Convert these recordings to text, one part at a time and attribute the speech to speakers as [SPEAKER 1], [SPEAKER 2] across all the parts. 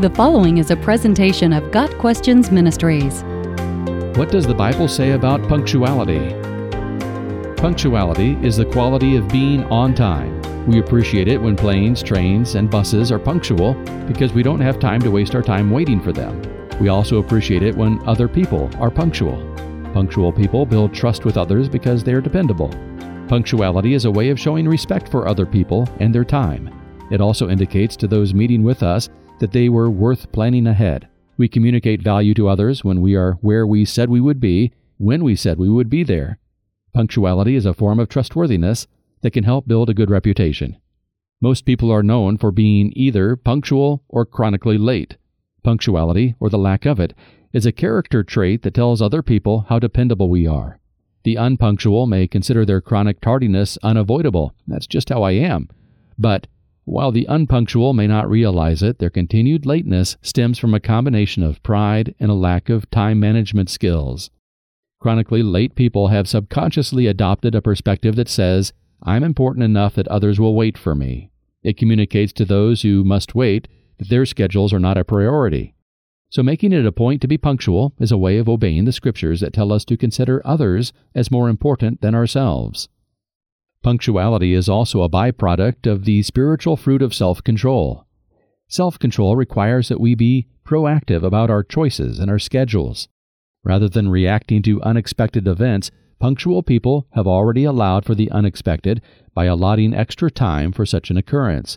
[SPEAKER 1] The following is a presentation of Got Questions Ministries.
[SPEAKER 2] What does the Bible say about punctuality? Punctuality is the quality of being on time. We appreciate it when planes, trains, and buses are punctual because we don't have time to waste our time waiting for them. We also appreciate it when other people are punctual. Punctual people build trust with others because they are dependable. Punctuality is a way of showing respect for other people and their time. It also indicates to those meeting with us that they were worth planning ahead. We communicate value to others when we are where we said we would be, when we said we would be there. Punctuality is a form of trustworthiness that can help build a good reputation. Most people are known for being either punctual or chronically late. Punctuality, or the lack of it, is a character trait that tells other people how dependable we are. The unpunctual may consider their chronic tardiness unavoidable. That's just how I am. But while the unpunctual may not realize it, their continued lateness stems from a combination of pride and a lack of time management skills. Chronically late people have subconsciously adopted a perspective that says, I'm important enough that others will wait for me. It communicates to those who must wait that their schedules are not a priority. So, making it a point to be punctual is a way of obeying the scriptures that tell us to consider others as more important than ourselves. Punctuality is also a byproduct of the spiritual fruit of self control. Self control requires that we be proactive about our choices and our schedules. Rather than reacting to unexpected events, punctual people have already allowed for the unexpected by allotting extra time for such an occurrence.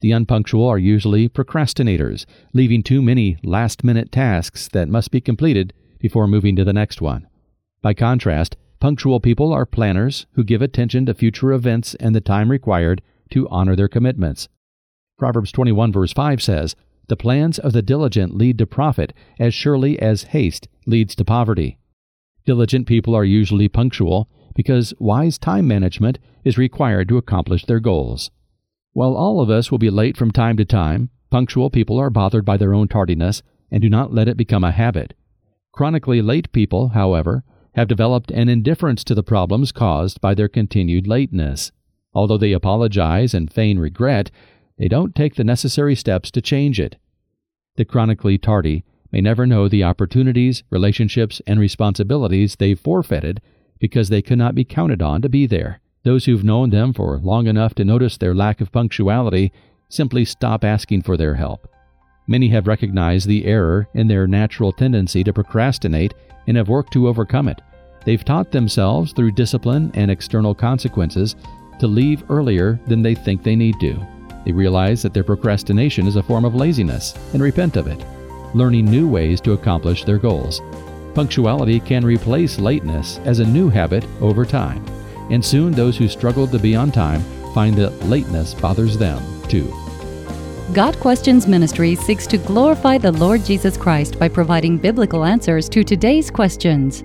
[SPEAKER 2] The unpunctual are usually procrastinators, leaving too many last minute tasks that must be completed before moving to the next one. By contrast, punctual people are planners who give attention to future events and the time required to honor their commitments. Proverbs 21 verse 5 says, The plans of the diligent lead to profit as surely as haste leads to poverty. Diligent people are usually punctual because wise time management is required to accomplish their goals. While all of us will be late from time to time, punctual people are bothered by their own tardiness and do not let it become a habit. Chronically late people, however, have developed an indifference to the problems caused by their continued lateness. Although they apologize and feign regret, they don't take the necessary steps to change it. The chronically tardy may never know the opportunities, relationships, and responsibilities they've forfeited because they could not be counted on to be there. Those who've known them for long enough to notice their lack of punctuality simply stop asking for their help. Many have recognized the error in their natural tendency to procrastinate and have worked to overcome it. They've taught themselves through discipline and external consequences to leave earlier than they think they need to. They realize that their procrastination is a form of laziness and repent of it, learning new ways to accomplish their goals. Punctuality can replace lateness as a new habit over time and soon those who struggled to be on time find that lateness bothers them too.
[SPEAKER 1] Got Questions Ministry seeks to glorify the Lord Jesus Christ by providing biblical answers to today's questions.